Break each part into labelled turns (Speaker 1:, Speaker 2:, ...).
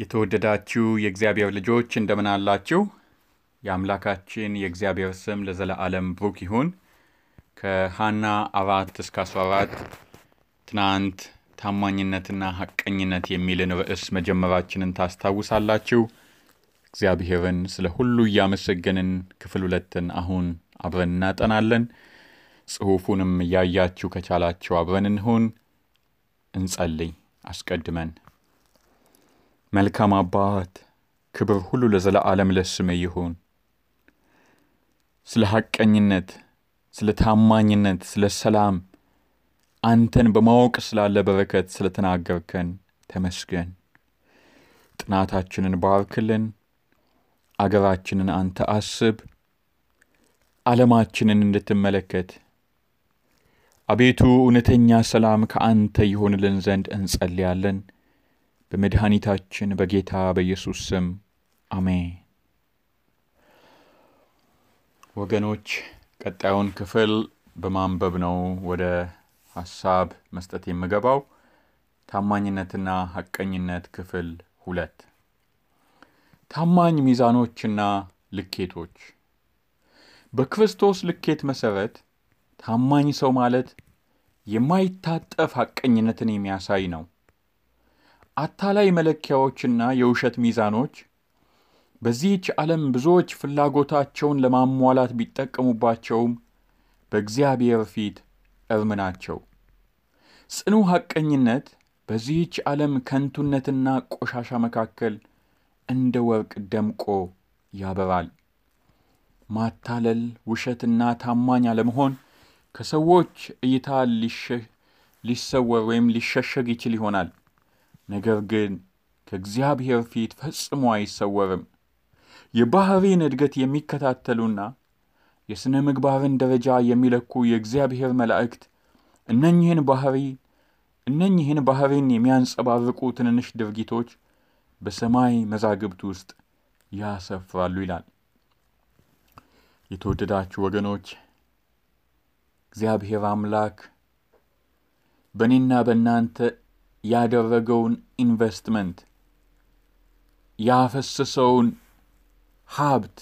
Speaker 1: የተወደዳችሁ የእግዚአብሔር ልጆች እንደምን አላችሁ? የአምላካችን የእግዚአብሔር ስም ለዘለዓለም ብሩክ ይሁን። ከሐና አራት እስከ አስራ አራት ትናንት ታማኝነትና ሐቀኝነት የሚልን ርዕስ መጀመራችንን ታስታውሳላችሁ። እግዚአብሔርን ስለ ሁሉ እያመሰገንን ክፍል ሁለትን አሁን አብረን እናጠናለን። ጽሑፉንም እያያችሁ ከቻላችሁ አብረን እንሁን። እንጸልይ አስቀድመን መልካም አባት ክብር ሁሉ ለዘለዓለም ለስምህ ይሁን። ስለ ሐቀኝነት፣ ስለ ታማኝነት፣ ስለ ሰላም አንተን በማወቅ ስላለ በረከት ስለተናገርከን ተመስገን። ጥናታችንን ባርክልን። አገራችንን አንተ አስብ። ዓለማችንን እንድትመለከት አቤቱ እውነተኛ ሰላም ከአንተ ይሆንልን ዘንድ እንጸልያለን። በመድኃኒታችን በጌታ በኢየሱስ ስም አሜን። ወገኖች ቀጣዩን ክፍል በማንበብ ነው ወደ ሐሳብ መስጠት የምገባው። ታማኝነትና ሐቀኝነት ክፍል ሁለት ታማኝ ሚዛኖችና ልኬቶች። በክርስቶስ ልኬት መሠረት ታማኝ ሰው ማለት የማይታጠፍ ሐቀኝነትን የሚያሳይ ነው። አታላይ መለኪያዎችና የውሸት ሚዛኖች በዚህች ዓለም ብዙዎች ፍላጎታቸውን ለማሟላት ቢጠቀሙባቸውም በእግዚአብሔር ፊት እርም ናቸው። ጽኑ ሐቀኝነት በዚህች ዓለም ከንቱነትና ቆሻሻ መካከል እንደ ወርቅ ደምቆ ያበራል። ማታለል፣ ውሸትና ታማኝ አለመሆን ከሰዎች እይታ ሊሰወር ወይም ሊሸሸግ ይችል ይሆናል። ነገር ግን ከእግዚአብሔር ፊት ፈጽሞ አይሰወርም። የባሕሪን እድገት የሚከታተሉና የሥነ ምግባርን ደረጃ የሚለኩ የእግዚአብሔር መላእክት እነኝህን ባሕሪ እነኝህን ባሕሪን የሚያንጸባርቁ ትንንሽ ድርጊቶች በሰማይ መዛግብት ውስጥ ያሰፍራሉ ይላል። የተወደዳችሁ ወገኖች እግዚአብሔር አምላክ በእኔና በእናንተ ያደረገውን ኢንቨስትመንት ያፈሰሰውን ሀብት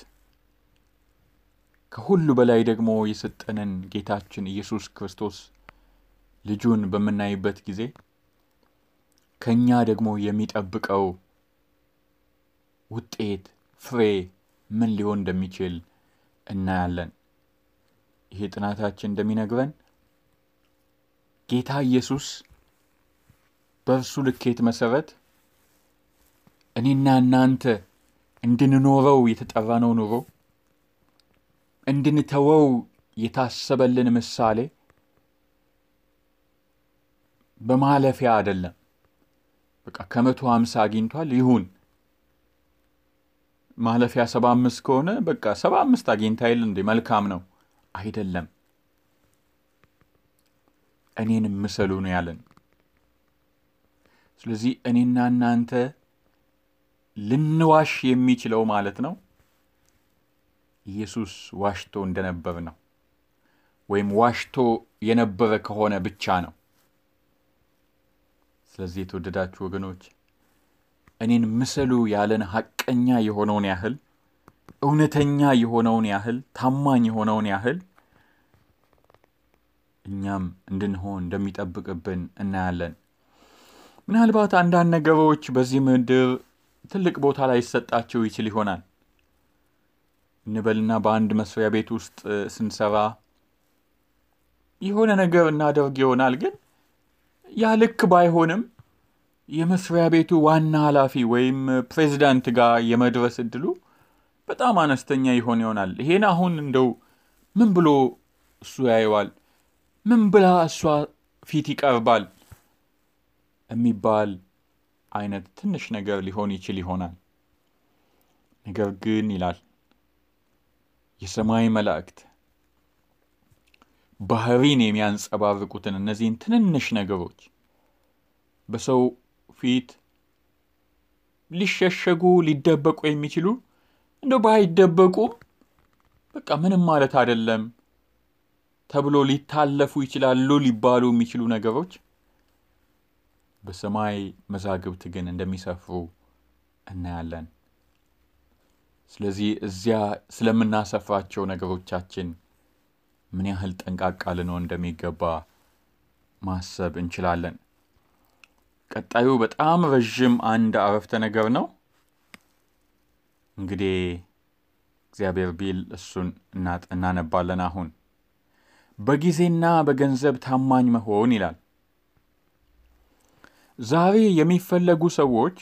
Speaker 1: ከሁሉ በላይ ደግሞ የሰጠንን ጌታችን ኢየሱስ ክርስቶስ ልጁን በምናይበት ጊዜ ከእኛ ደግሞ የሚጠብቀው ውጤት ፍሬ ምን ሊሆን እንደሚችል እናያለን። ይሄ ጥናታችን እንደሚነግረን ጌታ ኢየሱስ በእርሱ ልኬት መሠረት እኔና እናንተ እንድንኖረው የተጠራነው ኑሮ እንድንተወው የታሰበልን ምሳሌ በማለፊያ አይደለም። በቃ ከመቶ ሀምሳ አግኝቷል ይሁን ማለፊያ ሰባ አምስት ከሆነ በቃ ሰባ አምስት አግኝታ የለ እንዴ መልካም ነው አይደለም። እኔን ምሰሉ ነው ያለን። ስለዚህ እኔና እናንተ ልንዋሽ የሚችለው ማለት ነው ኢየሱስ ዋሽቶ እንደነበር ነው፣ ወይም ዋሽቶ የነበረ ከሆነ ብቻ ነው። ስለዚህ የተወደዳችሁ ወገኖች እኔን ምሰሉ ያለን ሐቀኛ የሆነውን ያህል እውነተኛ የሆነውን ያህል ታማኝ የሆነውን ያህል እኛም እንድንሆን እንደሚጠብቅብን እናያለን። ምናልባት አንዳንድ ነገሮች በዚህ ምድር ትልቅ ቦታ ላይ ይሰጣቸው ይችል ይሆናል እንበልና በአንድ መስሪያ ቤት ውስጥ ስንሰራ የሆነ ነገር እናደርግ ይሆናል። ግን ያ ልክ ባይሆንም የመስሪያ ቤቱ ዋና ኃላፊ ወይም ፕሬዚዳንት ጋር የመድረስ እድሉ በጣም አነስተኛ ይሆን ይሆናል። ይሄን አሁን እንደው ምን ብሎ እሱ ያየዋል፣ ምን ብላ እሷ ፊት ይቀርባል የሚባል አይነት ትንሽ ነገር ሊሆን ይችል ይሆናል። ነገር ግን ይላል የሰማይ መላእክት ባህሪን የሚያንጸባርቁትን እነዚህን ትንንሽ ነገሮች በሰው ፊት ሊሸሸጉ ሊደበቁ የሚችሉ እንደው ባይደበቁም በቃ ምንም ማለት አይደለም ተብሎ ሊታለፉ ይችላሉ ሊባሉ የሚችሉ ነገሮች በሰማይ መዛግብት ግን እንደሚሰፍሩ እናያለን። ስለዚህ እዚያ ስለምናሰፍራቸው ነገሮቻችን ምን ያህል ጠንቃቃ ልንሆን እንደሚገባ ማሰብ እንችላለን። ቀጣዩ በጣም ረዥም አንድ አረፍተ ነገር ነው። እንግዲህ እግዚአብሔር ቢል እሱን እናነባለን። አሁን በጊዜና በገንዘብ ታማኝ መሆን ይላል። ዛሬ የሚፈለጉ ሰዎች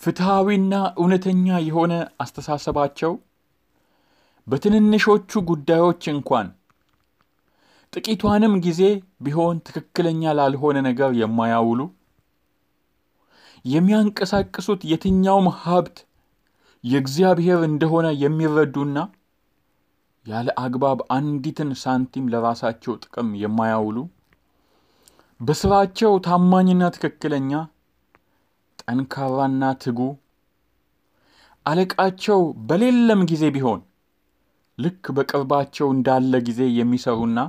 Speaker 1: ፍትሐዊና እውነተኛ የሆነ አስተሳሰባቸው በትንንሾቹ ጉዳዮች እንኳን ጥቂቷንም ጊዜ ቢሆን ትክክለኛ ላልሆነ ነገር የማያውሉ የሚያንቀሳቅሱት የትኛውም ሀብት የእግዚአብሔር እንደሆነ የሚረዱና ያለ አግባብ አንዲትን ሳንቲም ለራሳቸው ጥቅም የማያውሉ በስራቸው ታማኝና ትክክለኛ ጠንካራና ትጉ አለቃቸው በሌለም ጊዜ ቢሆን ልክ በቅርባቸው እንዳለ ጊዜ የሚሰሩና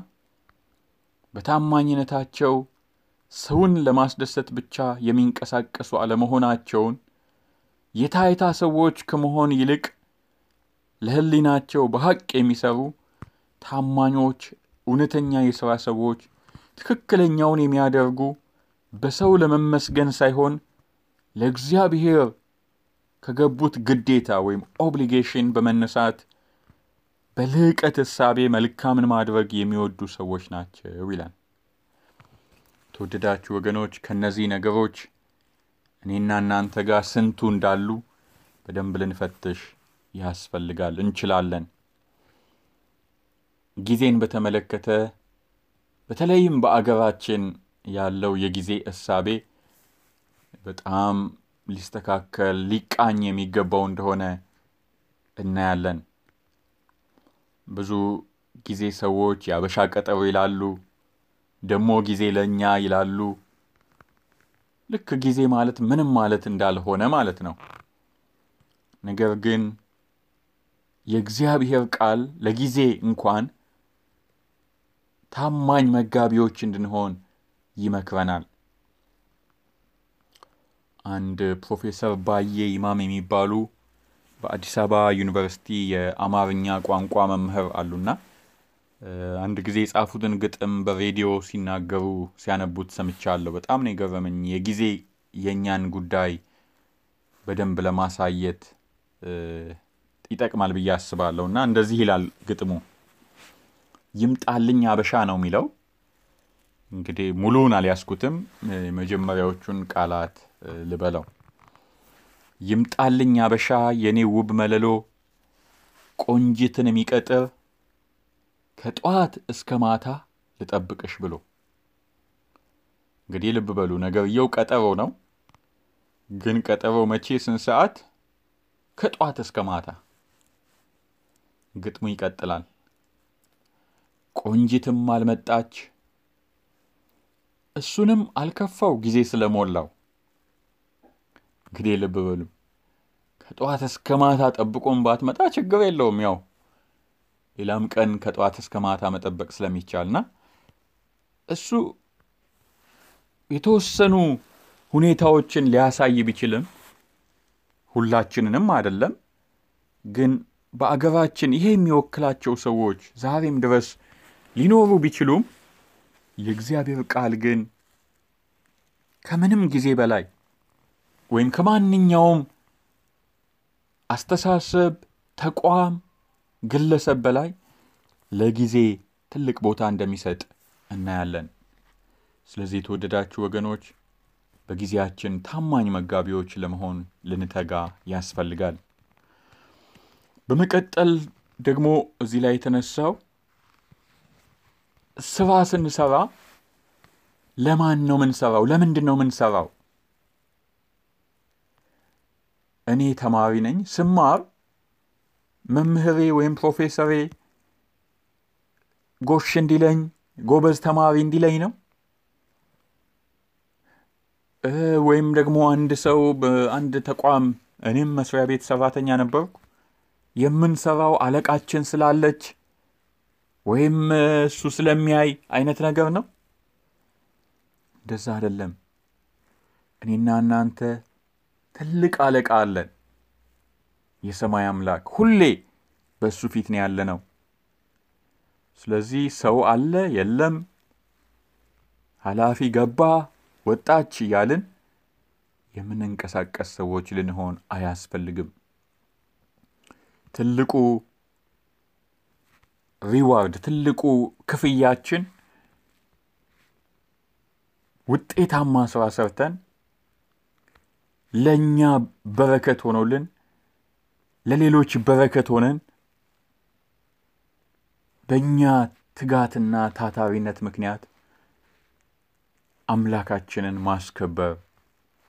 Speaker 1: በታማኝነታቸው ሰውን ለማስደሰት ብቻ የሚንቀሳቀሱ አለመሆናቸውን የታይታ ሰዎች ከመሆን ይልቅ ለሕሊናቸው በሐቅ የሚሰሩ ታማኞች፣ እውነተኛ የሥራ ሰዎች፣ ትክክለኛውን የሚያደርጉ በሰው ለመመስገን ሳይሆን ለእግዚአብሔር ከገቡት ግዴታ ወይም obligation በመነሳት በልዕቀት እሳቤ መልካምን ማድረግ የሚወዱ ሰዎች ናቸው ይላል። ተወደዳችሁ ወገኖች፣ ከእነዚህ ነገሮች እኔና እናንተ ጋር ስንቱ እንዳሉ በደንብ ልንፈትሽ ያስፈልጋል። እንችላለን። ጊዜን በተመለከተ በተለይም በአገራችን ያለው የጊዜ እሳቤ በጣም ሊስተካከል ሊቃኝ የሚገባው እንደሆነ እናያለን። ብዙ ጊዜ ሰዎች የአበሻ ቀጠሮ ይላሉ፣ ደግሞ ጊዜ ለእኛ ይላሉ። ልክ ጊዜ ማለት ምንም ማለት እንዳልሆነ ማለት ነው። ነገር ግን የእግዚአብሔር ቃል ለጊዜ እንኳን ታማኝ መጋቢዎች እንድንሆን ይመክረናል። አንድ ፕሮፌሰር ባዬ ይማም የሚባሉ በአዲስ አበባ ዩኒቨርሲቲ የአማርኛ ቋንቋ መምህር አሉና አንድ ጊዜ የጻፉትን ግጥም በሬዲዮ ሲናገሩ ሲያነቡት ሰምቻለሁ። በጣም ነው የገረመኝ። የጊዜ የእኛን ጉዳይ በደንብ ለማሳየት ይጠቅማል ብዬ አስባለሁ እና እንደዚህ ይላል ግጥሙ። ይምጣልኝ አበሻ ነው የሚለው። እንግዲህ ሙሉውን አልያዝኩትም። የመጀመሪያዎቹን ቃላት ልበለው። ይምጣልኝ አበሻ የኔ ውብ መለሎ ቆንጂትን የሚቀጥር ከጠዋት እስከ ማታ ልጠብቅሽ ብሎ። እንግዲህ ልብ በሉ ነገርየው ቀጠሮ ነው። ግን ቀጠሮ መቼ ስንት ሰዓት? ከጠዋት እስከ ማታ። ግጥሙ ይቀጥላል። ቆንጂትም አልመጣች፣ እሱንም አልከፋው ጊዜ ስለሞላው። እንግዲህ ልብ በሉ ከጠዋት እስከ ማታ ጠብቆም ባትመጣ ችግር የለውም ያው ሌላም ቀን ከጠዋት እስከ ማታ መጠበቅ ስለሚቻልና እሱ የተወሰኑ ሁኔታዎችን ሊያሳይ ቢችልም ሁላችንንም አይደለም። ግን በአገራችን ይሄ የሚወክላቸው ሰዎች ዛሬም ድረስ ሊኖሩ ቢችሉም የእግዚአብሔር ቃል ግን ከምንም ጊዜ በላይ ወይም ከማንኛውም አስተሳሰብ፣ ተቋም ግለሰብ በላይ ለጊዜ ትልቅ ቦታ እንደሚሰጥ እናያለን። ስለዚህ የተወደዳችሁ ወገኖች በጊዜያችን ታማኝ መጋቢዎች ለመሆን ልንተጋ ያስፈልጋል። በመቀጠል ደግሞ እዚህ ላይ የተነሳው ስራ ስንሰራ ለማን ነው ምንሰራው? ለምንድን ነው ምንሰራው? እኔ ተማሪ ነኝ። ስማር መምህሬ ወይም ፕሮፌሰሬ ጎሽ እንዲለኝ ጎበዝ ተማሪ እንዲለኝ ነው ወይም ደግሞ አንድ ሰው በአንድ ተቋም እኔም መስሪያ ቤት ሰራተኛ ነበርኩ የምንሰራው አለቃችን ስላለች ወይም እሱ ስለሚያይ አይነት ነገር ነው። እንደዛ አይደለም። እኔና እናንተ ትልቅ አለቃ አለን። የሰማይ አምላክ ሁሌ በእሱ ፊት ነው ያለ ነው። ስለዚህ ሰው አለ የለም፣ ኃላፊ ገባ ወጣች እያልን የምንንቀሳቀስ ሰዎች ልንሆን አያስፈልግም። ትልቁ ሪዋርድ ትልቁ ክፍያችን ውጤታማ ስራ ሰርተን ለእኛ በረከት ሆኖልን ለሌሎች በረከት ሆነን በእኛ ትጋትና ታታሪነት ምክንያት አምላካችንን ማስከበር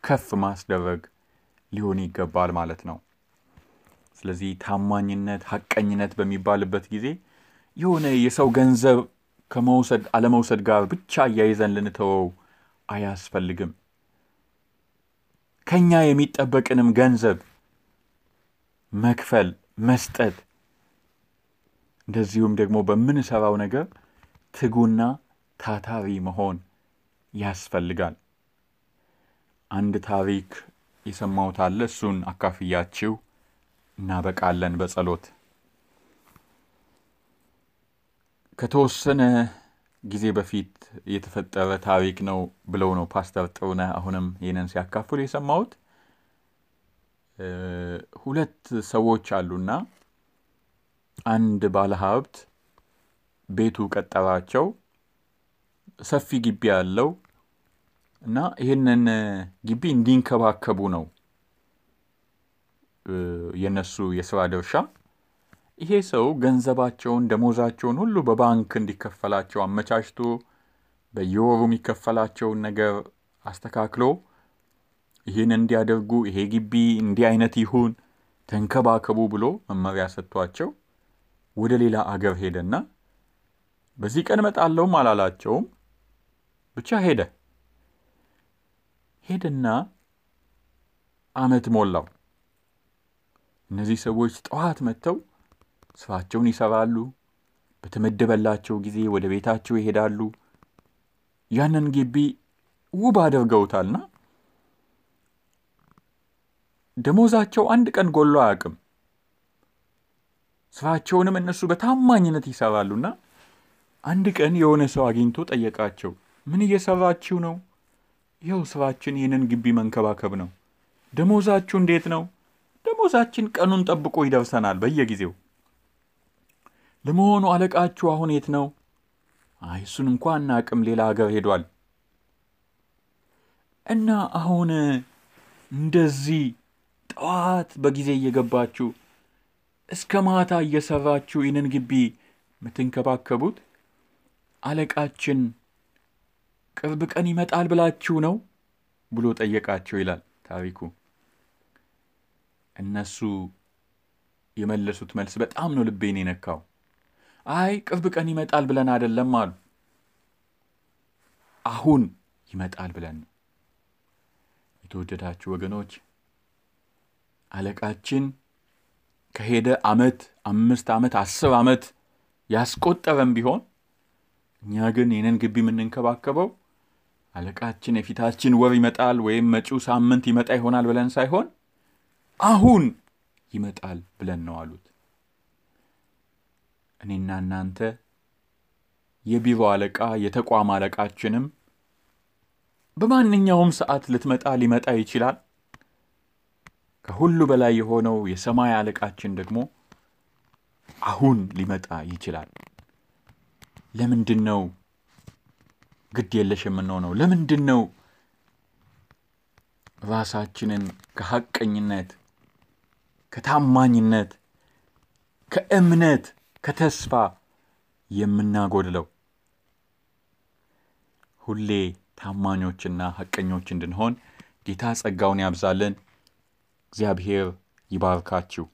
Speaker 1: ከፍ ማስደረግ ሊሆን ይገባል ማለት ነው። ስለዚህ ታማኝነት፣ ሐቀኝነት በሚባልበት ጊዜ የሆነ የሰው ገንዘብ ከመውሰድ አለመውሰድ ጋር ብቻ እያይዘን ልንተወው አያስፈልግም። ከኛ የሚጠበቅንም ገንዘብ መክፈል፣ መስጠት፣ እንደዚሁም ደግሞ በምንሰራው ነገር ትጉና ታታሪ መሆን ያስፈልጋል። አንድ ታሪክ የሰማሁት አለ። እሱን አካፍያችሁ እናበቃለን በጸሎት። ከተወሰነ ጊዜ በፊት የተፈጠረ ታሪክ ነው ብለው ነው ፓስተር ጥሩነህ አሁንም ይህንን ሲያካፍሉ የሰማሁት። ሁለት ሰዎች አሉና አንድ ባለሀብት ቤቱ ቀጠራቸው። ሰፊ ግቢ ያለው እና ይህንን ግቢ እንዲንከባከቡ ነው የነሱ የስራ ድርሻ። ይሄ ሰው ገንዘባቸውን፣ ደሞዛቸውን ሁሉ በባንክ እንዲከፈላቸው አመቻችቶ በየወሩ የሚከፈላቸውን ነገር አስተካክሎ ይህን እንዲያደርጉ ይሄ ግቢ እንዲህ አይነት ይሁን ተንከባከቡ ብሎ መመሪያ ሰጥቷቸው ወደ ሌላ አገር ሄደና በዚህ ቀን እመጣለሁም አላላቸውም። ብቻ ሄደ ሄደና አመት ሞላው። እነዚህ ሰዎች ጠዋት መጥተው ስራቸውን ይሰራሉ። በተመደበላቸው ጊዜ ወደ ቤታቸው ይሄዳሉ። ያንን ግቢ ውብ አድርገውታልና ደሞዛቸው አንድ ቀን ጎሎ አያውቅም። ስራቸውንም እነሱ በታማኝነት ይሰራሉና አንድ ቀን የሆነ ሰው አግኝቶ ጠየቃቸው። ምን እየሰራችሁ ነው? ይኸው ስራችን ይህንን ግቢ መንከባከብ ነው። ደሞዛችሁ እንዴት ነው? ደሞዛችን ቀኑን ጠብቆ ይደርሰናል በየጊዜው። ለመሆኑ አለቃችሁ አሁን የት ነው? አይ እሱን እንኳን አናውቅም፣ ሌላ ሀገር ሄዷል። እና አሁን እንደዚህ ጠዋት በጊዜ እየገባችሁ እስከ ማታ እየሰራችሁ ይህንን ግቢ የምትንከባከቡት አለቃችን ቅርብ ቀን ይመጣል ብላችሁ ነው ብሎ ጠየቃቸው ይላል ታሪኩ። እነሱ የመለሱት መልስ በጣም ነው ልቤን የነካው። አይ ቅርብ ቀን ይመጣል ብለን አይደለም አሉ። አሁን ይመጣል ብለን ነው። የተወደዳችሁ ወገኖች አለቃችን ከሄደ ዓመት አምስት ዓመት አስር ዓመት ያስቆጠረም ቢሆን እኛ ግን ይህንን ግቢ የምንንከባከበው አለቃችን የፊታችን ወር ይመጣል ወይም መጪው ሳምንት ይመጣ ይሆናል ብለን ሳይሆን አሁን ይመጣል ብለን ነው አሉት። እኔና እናንተ የቢሮ አለቃ የተቋም አለቃችንም በማንኛውም ሰዓት ልትመጣ ሊመጣ ይችላል። ከሁሉ በላይ የሆነው የሰማይ አለቃችን ደግሞ አሁን ሊመጣ ይችላል። ለምንድን ነው ግድ የለሽ የምንሆነው? ለምንድን ነው ራሳችንን ከሐቀኝነት፣ ከታማኝነት፣ ከእምነት፣ ከተስፋ የምናጎድለው? ሁሌ ታማኞችና ሐቀኞች እንድንሆን ጌታ ጸጋውን ያብዛልን። እግዚአብሔር ይባርካችሁ።